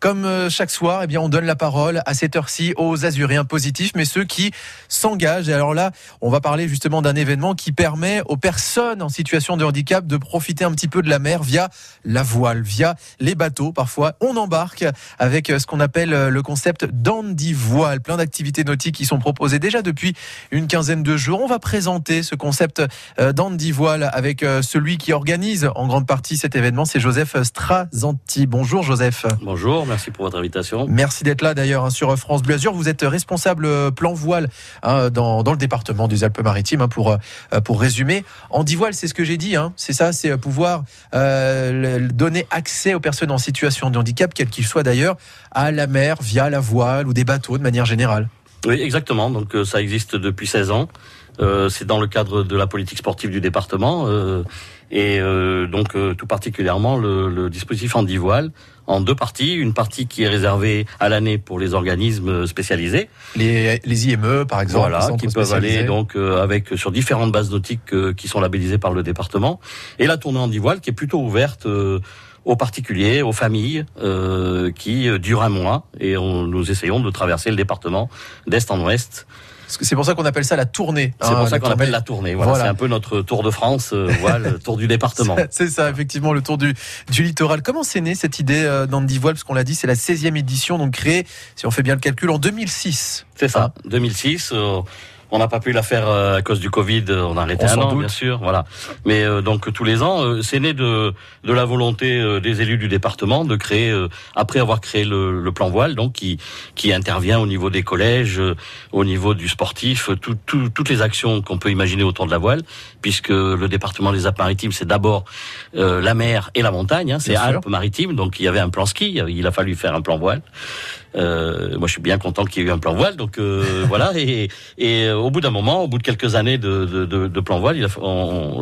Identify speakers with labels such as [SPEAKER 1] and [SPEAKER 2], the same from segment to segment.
[SPEAKER 1] Comme euh, chaque soir, eh bien, on donne la parole à cette heure-ci aux Azuréens positifs, mais ceux qui s'engagent. Et alors là, on va parler justement d'un événement qui permet aux personnes en situation de handicap de profiter un petit peu de la mer via la voile, via les bateaux. Parfois, on embarque avec ce qu'on appelle le concept d'Andy Voile. Plein d'activités nautiques qui sont proposées déjà depuis une quinzaine de jours. On va présenter ce concept d'Andy Voile avec celui qui organise en grande partie cet événement, c'est Joseph Strazanti. Bonjour Joseph.
[SPEAKER 2] Bonjour, merci pour votre invitation.
[SPEAKER 1] Merci d'être là d'ailleurs hein, sur France Bleu Azur. Vous êtes responsable euh, plan voile hein, dans, le département des Alpes-Maritimes hein, pour, euh, pour résumer. Andy Voile, c'est ce que j'ai dit, c'est ça, c'est pouvoir euh, donner accès aux personnes en situation de handicap, quel qu'il soit d'ailleurs, à la mer via la voile ou des bateaux de manière générale.
[SPEAKER 2] Oui, exactement. Donc ça existe depuis 16 ans. C'est dans le cadre de la politique sportive du département et euh, donc euh, tout particulièrement le, le dispositif Voile en deux parties. Une partie qui est réservée à l'année pour les organismes spécialisés.
[SPEAKER 1] Les, les IME, par exemple.
[SPEAKER 2] Voilà, qui peuvent aller donc euh, avec sur différentes bases nautiques qui sont labellisées par le département. Et la tournée Voile qui est plutôt ouverte aux particuliers, aux familles, euh, qui dure un mois. Et on, nous essayons de traverser le département d'est en ouest
[SPEAKER 1] c'est pour ça qu'on appelle ça la tournée.
[SPEAKER 2] C'est pour hein, ça qu'on appelle la tournée. Voilà, C'est un peu notre tour de France, euh, voilà, le tour du département.
[SPEAKER 1] C'est ça, effectivement, le tour du, du littoral. Comment c'est né cette idée euh, d'Andy Voile? Parce qu'on l'a dit, c'est la 16e édition, donc créée, si on fait bien le calcul, en 2006.
[SPEAKER 2] C'est ça, 2006. On n'a pas pu la faire euh, à cause du Covid, euh, on a arrêté un an, bien sûr. Voilà. Mais euh, donc tous les ans, c'est né de, de la volonté des élus du département de créer, après avoir créé le, le, plan voile, donc qui, qui intervient au niveau des collèges, au niveau du sportif, tout, tout, toutes les actions qu'on peut imaginer autour de la voile, puisque le département des Alpes-Maritimes, c'est d'abord la mer et la montagne, hein, c'est Alpes-Maritimes, donc il y avait un plan ski, il a fallu faire un plan voile. Euh, moi, je suis bien content qu'il y ait eu un plan voile. Donc euh, voilà. Et, et, euh, au bout d'un moment, au bout de quelques années de, plan voile,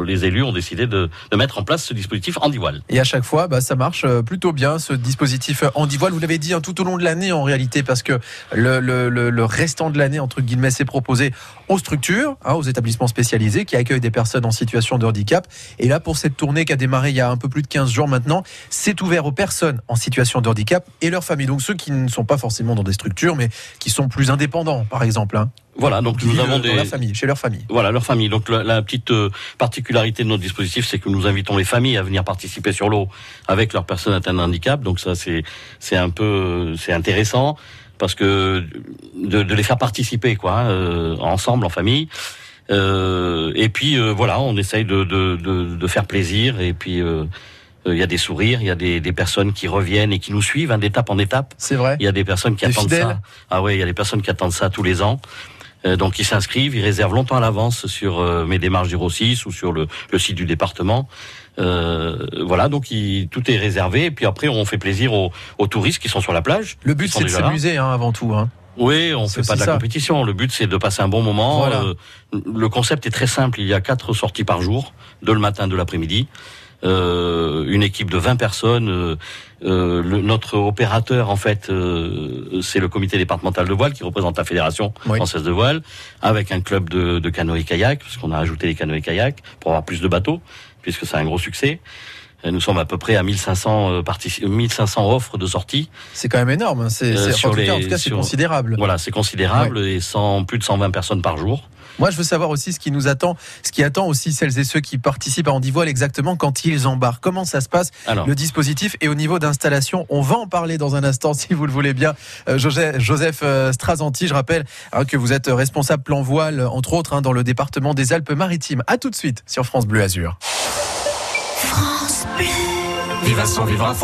[SPEAKER 2] les élus ont décidé de, mettre en place ce dispositif handi voile.
[SPEAKER 1] Et à chaque fois, bah, ça marche euh, plutôt bien ce dispositif handi voile. Vous l'avez dit hein, tout au long de l'année en réalité, parce que le, restant de l'année entre guillemets c'est proposé aux structures, hein, aux établissements spécialisés qui accueillent des personnes en situation de handicap. Et là, pour cette tournée qui a démarré il y a un peu plus de 15 jours maintenant, c'est ouvert aux personnes en situation de handicap et leurs familles. Donc ceux qui ne sont pas forcément dans des structures, mais qui sont plus indépendants, par exemple. Hein.
[SPEAKER 2] Voilà, donc nous avons
[SPEAKER 1] des... famille, chez leur famille.
[SPEAKER 2] Voilà, leur famille. Donc la, petite euh, particularité de notre dispositif, c'est que nous invitons les familles à venir participer sur l'eau avec leurs personnes atteintes de handicap. Donc ça, c'est c'est un peu c'est intéressant parce que de, les faire participer quoi, hein, euh, ensemble en famille. Euh, et puis voilà, on essaye de, de, de, faire plaisir et puis il y a des sourires, il y a des, des, personnes qui reviennent et qui nous suivent hein, d'étape en étape.
[SPEAKER 1] C'est vrai.
[SPEAKER 2] Il y a des personnes qui attendent ça. Ah ouais, il y a des personnes qui attendent ça tous les ans. Euh, donc ils s'inscrivent, ils réservent longtemps à l'avance sur euh, mes démarches du 6 ou sur le, le, site du département. Euh, voilà, donc il, tout est réservé. Et puis après, on fait plaisir aux, aux touristes qui sont sur la plage.
[SPEAKER 1] Le but, c'est de s'amuser hein, avant tout. Hein.
[SPEAKER 2] Oui, on fait pas de la compétition. Le but, c'est de passer un bon moment. Euh, le concept est très simple. Il y a quatre sorties par jour, de le matin, de l'après-midi. Euh, une équipe de 20 personnes. Euh, euh, le, notre opérateur, en fait, c'est le comité départemental de voile qui représente la fédération française de voile, avec un club de, de canoë-kayak, parce qu'on a ajouté les canoës-kayak pour avoir plus de bateaux, puisque c'est un gros succès. Nous sommes à peu près à 1500 1500 offres de sortie.
[SPEAKER 1] C'est quand même énorme. Hein. C'est, en, tout cas, c'est considérable.
[SPEAKER 2] Voilà, c'est considérable et sans plus de 120 personnes par jour.
[SPEAKER 1] Moi, je veux savoir aussi ce qui nous attend, ce qui attend aussi celles et ceux qui participent à Handivoile exactement quand ils embarquent. Comment ça se passe, le dispositif et au niveau d'installation? On va en parler dans un instant, si vous le voulez bien. Euh, Joseph euh, Strazanti, je rappelle hein, que vous êtes responsable plan voile, entre autres, hein, dans le département des Alpes-Maritimes. À tout de suite sur France Bleu Azur.
[SPEAKER 3] France Bleu. Vivasson, vivre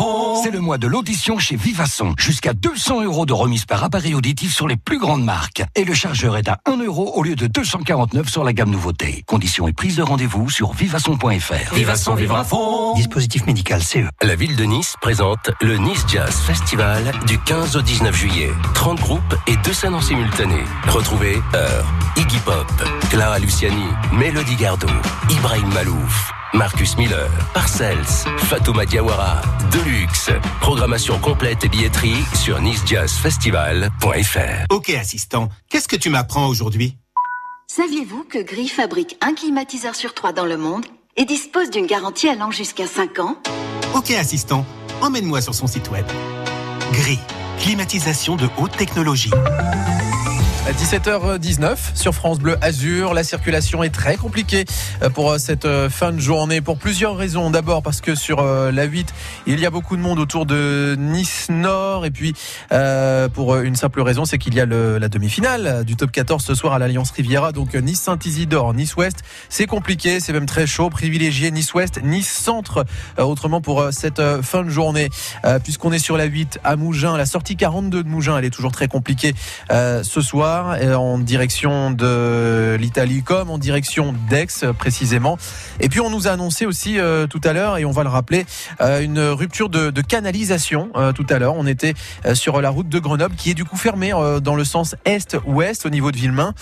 [SPEAKER 4] C'est le mois de l'audition chez Vivasson. Jusqu'à 200 euros de remise par appareil auditif sur les plus grandes marques. Et le chargeur est à 1 euro au lieu de 249 sur la gamme nouveauté. Conditions et prise de rendez-vous sur vivasson.fr.
[SPEAKER 3] Vivasson, vivre
[SPEAKER 4] Dispositif médical CE.
[SPEAKER 5] La ville de Nice présente le Nice Jazz Festival du 15 au 19 juillet. 30 groupes et deux scènes en simultané. Retrouvez Heure, Iggy Pop, Clara Luciani, Mélodie Gardot, Ibrahim Malouf. Marcus Miller, Parcells, Fatouma Diawara, Deluxe. Programmation complète et billetterie sur nicejazzfestival.fr.
[SPEAKER 6] Ok assistant, qu'est-ce que tu m'apprends aujourd'hui?
[SPEAKER 7] Saviez-vous que Gris fabrique un climatiseur sur trois dans le monde et dispose d'une garantie allant jusqu'à 5 ans?
[SPEAKER 6] Ok assistant, emmène-moi sur son site web. Gris, climatisation de haute technologie.
[SPEAKER 1] 17h19 sur France Bleu Azur. La circulation est très compliquée euh, pour euh, cette euh, fin de journée pour plusieurs raisons. D'abord parce que sur la 8, il y a beaucoup de monde autour de Nice Nord et puis pour une simple raison, c'est qu'il y a le, la demi-finale du top 14 ce soir à l'Alliance Riviera. Donc Nice Saint-Isidore, Nice Ouest, c'est compliqué, c'est même très chaud. Privilégié Nice Ouest, Nice Centre. autrement pour cette fin de journée, puisqu'on est sur la 8 à Mougins, la sortie 42 de Mougins, elle est toujours très compliquée ce soir en direction de l'Italie comme en direction d'Aix précisément. Et puis on nous a annoncé aussi euh, tout à l'heure, et on va le rappeler, euh, une rupture de, canalisation euh, tout à l'heure. On était sur la route de Grenoble qui est du coup fermée dans le sens est-ouest au niveau de Villemain.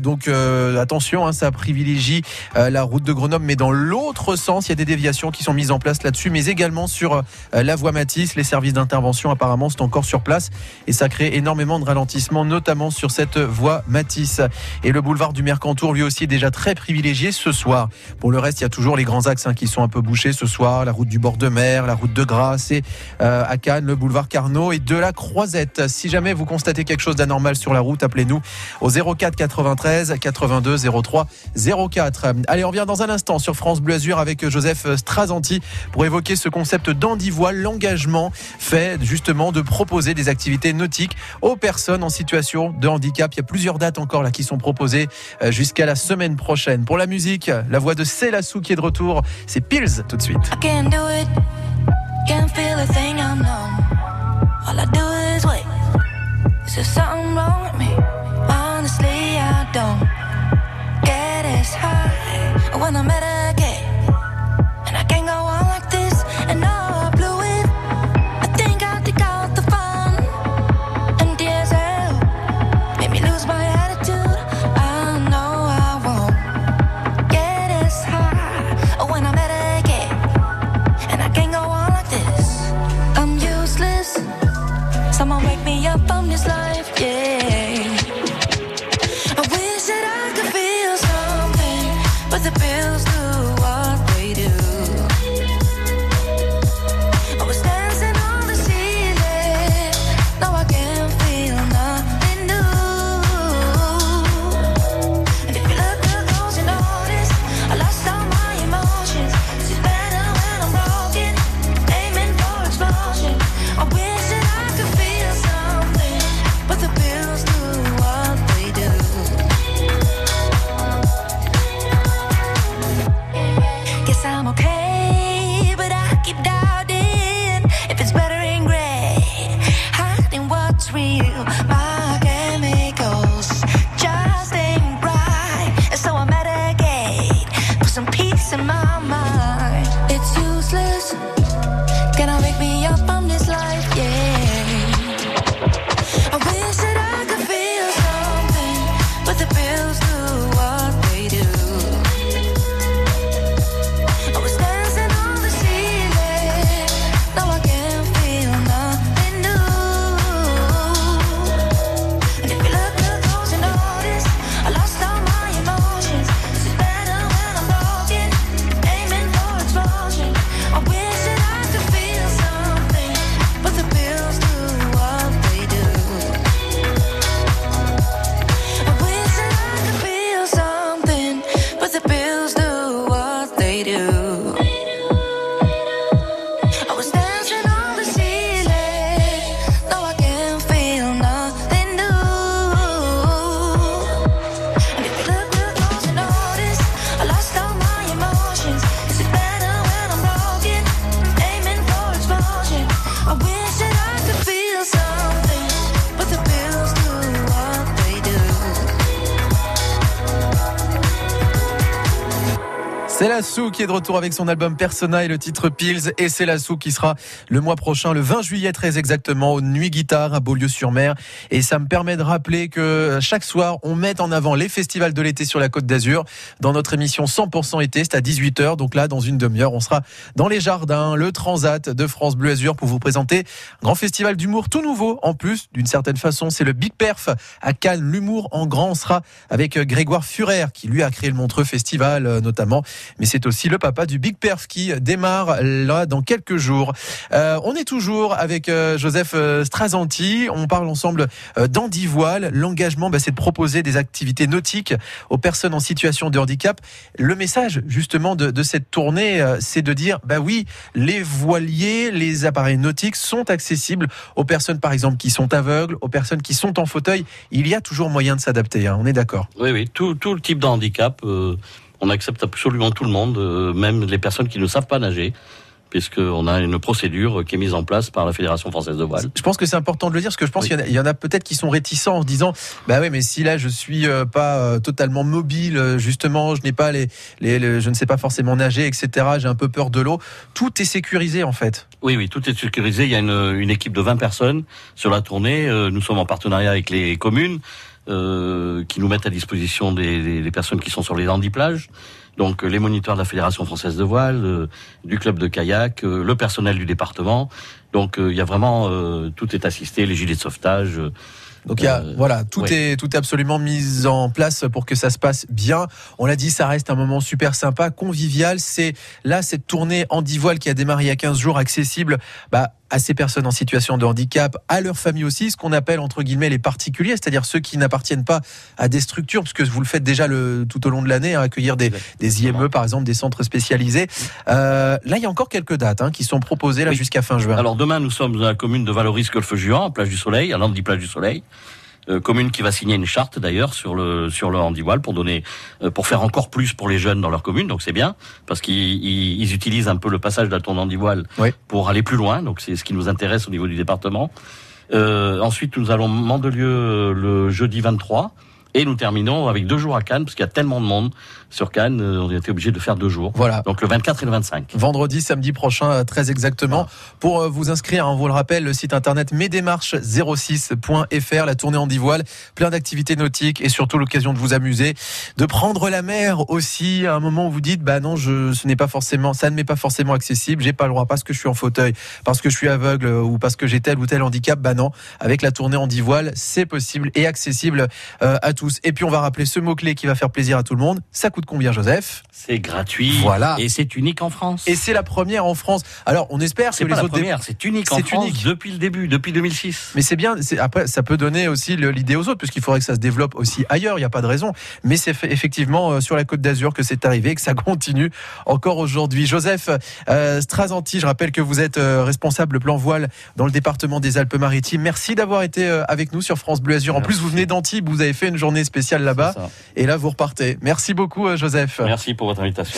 [SPEAKER 1] donc attention, hein, ça privilégie la route de Grenoble, mais dans l'autre sens, il y a des déviations qui sont mises en place là-dessus, mais également sur la voie Matisse. Les services d'intervention apparemment sont encore sur place et ça crée énormément de ralentissement, notamment sur cette voie Matisse. Et le boulevard du Mercantour, lui aussi, est déjà très privilégié ce soir. Pour le reste, il y a toujours les grands axes hein, qui sont un peu bouchés ce soir. La route du bord de mer, la route de Grasse et euh, à Cannes, le boulevard Carnot et de la Croisette. Si jamais vous constatez quelque chose d'anormal sur la route, appelez-nous au 04 93 82 03 04. Allez, on revient dans un instant sur France Bleu Azur avec Joseph Strazanti pour évoquer ce concept d'endivoile, l'engagement fait justement de proposer des activités nautiques aux personnes en situation de handicap il y a plusieurs dates encore là qui sont proposées euh, jusqu'à la semaine prochaine. Pour la musique, la voix de Célassou qui est de retour, c'est Pills tout de suite. Someone wake me up, I'm this life, yeah. Qui est de retour avec son album Persona et le titre Pills. Et c'est Lassou qui sera le mois prochain, le 20 juillet très exactement, au Nuit Guitare à Beaulieu-sur-Mer. Et ça me permet de rappeler que chaque soir, on met en avant les festivals de l'été sur la Côte d'Azur. Dans notre émission 100% été, c'est à 18h. Donc là, dans une demi-heure, on sera dans les jardins, le Transat de France Bleu Azur pour vous présenter un grand festival d'humour tout nouveau. En plus, d'une certaine façon, c'est le Big Perf à Cannes. L'humour en grand, on sera avec Grégoire Furer qui lui a créé le Montreux Festival euh, notamment. Mais c'est aussi le papa du Big Perf qui démarre là dans quelques jours. Euh, on est toujours avec euh, Joseph euh, Strazanti. On parle ensemble d'Andy Voile. L'engagement, bah, c'est de proposer des activités nautiques aux personnes en situation de handicap. Le message justement de, cette tournée, c'est de dire, bah oui, les voiliers, les appareils nautiques sont accessibles aux personnes, par exemple, qui sont aveugles, aux personnes qui sont en fauteuil. Il y a toujours moyen de s'adapter. Hein, on est d'accord.
[SPEAKER 2] Oui, oui, tout le type de handicap. On accepte absolument tout le monde, même les personnes qui ne savent pas nager puisqu'on a une procédure qui est mise en place par la Fédération française de voile.
[SPEAKER 1] Je pense que c'est important de le dire, parce que je pense qu'il y en a, peut-être qui sont réticents en se disant, bah oui, mais si là je suis euh, pas euh, totalement mobile, euh, justement, je n'ai pas les, les, je ne sais pas forcément nager, etc. J'ai un peu peur de l'eau. Tout est sécurisé en fait.
[SPEAKER 2] Oui, oui, tout est sécurisé. Il y a une, une équipe de 20 personnes sur la tournée. Nous sommes en partenariat avec les communes. Euh, qui nous mettent à disposition des, des, personnes qui sont sur les handiplages. Donc les moniteurs de la Fédération française de voile, euh, du club de kayak, euh, le personnel du département. Donc il y a vraiment tout est assisté, les gilets de sauvetage.
[SPEAKER 1] Donc il y a, voilà, tout est tout est absolument mis en place pour que ça se passe bien. On l'a dit, ça reste un moment super sympa, convivial. C'est là cette tournée Andy Voile qui a démarré il y a 15 jours, accessible bah, à ces personnes en situation de handicap, à leur famille aussi, ce qu'on appelle entre guillemets les particuliers, c'est-à-dire ceux qui n'appartiennent pas à des structures, puisque vous le faites déjà le, tout au long de l'année, hein, accueillir des, des, IME par exemple, des centres spécialisés. Euh, là, il y a encore quelques dates hein, qui sont proposées là jusqu'à fin juin.
[SPEAKER 2] Alors demain, nous sommes dans la commune de Valoris Golfe-Juan, à Plage du Soleil, à l'Andy Plage du Soleil. Euh, commune qui va signer une charte d'ailleurs sur le sur le handivoile pour donner euh, pour faire encore plus pour les jeunes dans leur commune. Donc c'est bien parce qu'ils utilisent un peu le passage de la handivoile pour aller plus loin. Donc c'est ce qui nous intéresse au niveau du département. Euh, ensuite nous allons Mandelieu le jeudi 23 et nous terminons avec deux jours à Cannes, parce qu'il y a tellement de monde sur Cannes, euh, on a été obligé de faire deux jours. Voilà. Donc le 24 et le 25.
[SPEAKER 1] Vendredi, samedi prochain, euh, très exactement. Pour euh, vous inscrire, on hein, vous le rappelle, le site internet mesdémarches06.fr, la tournée en divoile, plein d'activités nautiques et surtout l'occasion de vous amuser, de prendre la mer aussi à un moment où vous dites, bah non, je, ce n'est pas forcément, ça ne m'est pas forcément accessible, j'ai pas le droit parce que je suis en fauteuil, parce que je suis aveugle ou parce que j'ai tel ou tel handicap, bah non. Avec la tournée en divoile, c'est possible et accessible à tous. Et puis on va rappeler ce mot-clé qui va faire plaisir à tout le monde. Ça coûte combien, Joseph?
[SPEAKER 2] C'est gratuit. Voilà. Et c'est unique en France.
[SPEAKER 1] Et c'est la première en France. Alors on espère
[SPEAKER 2] que les autres. première, c'est unique en France unique. depuis le début, depuis 2006.
[SPEAKER 1] Mais c'est bien. Après, ça peut donner aussi l'idée aux autres, puisqu'il faudrait que ça se développe aussi ailleurs. Il n'y a pas de raison. Mais c'est effectivement euh, sur la Côte d'Azur que c'est arrivé, que ça continue encore aujourd'hui. Joseph euh, Strazanti, je rappelle que vous êtes euh, responsable plan voile dans le département des Alpes-Maritimes. Merci d'avoir été euh, avec nous sur France Bleu Azur. En plus, vous venez d'Antibes, vous avez fait une journée spécial là-bas. Et là, vous repartez. Merci beaucoup, euh, Joseph.
[SPEAKER 2] Merci pour votre invitation.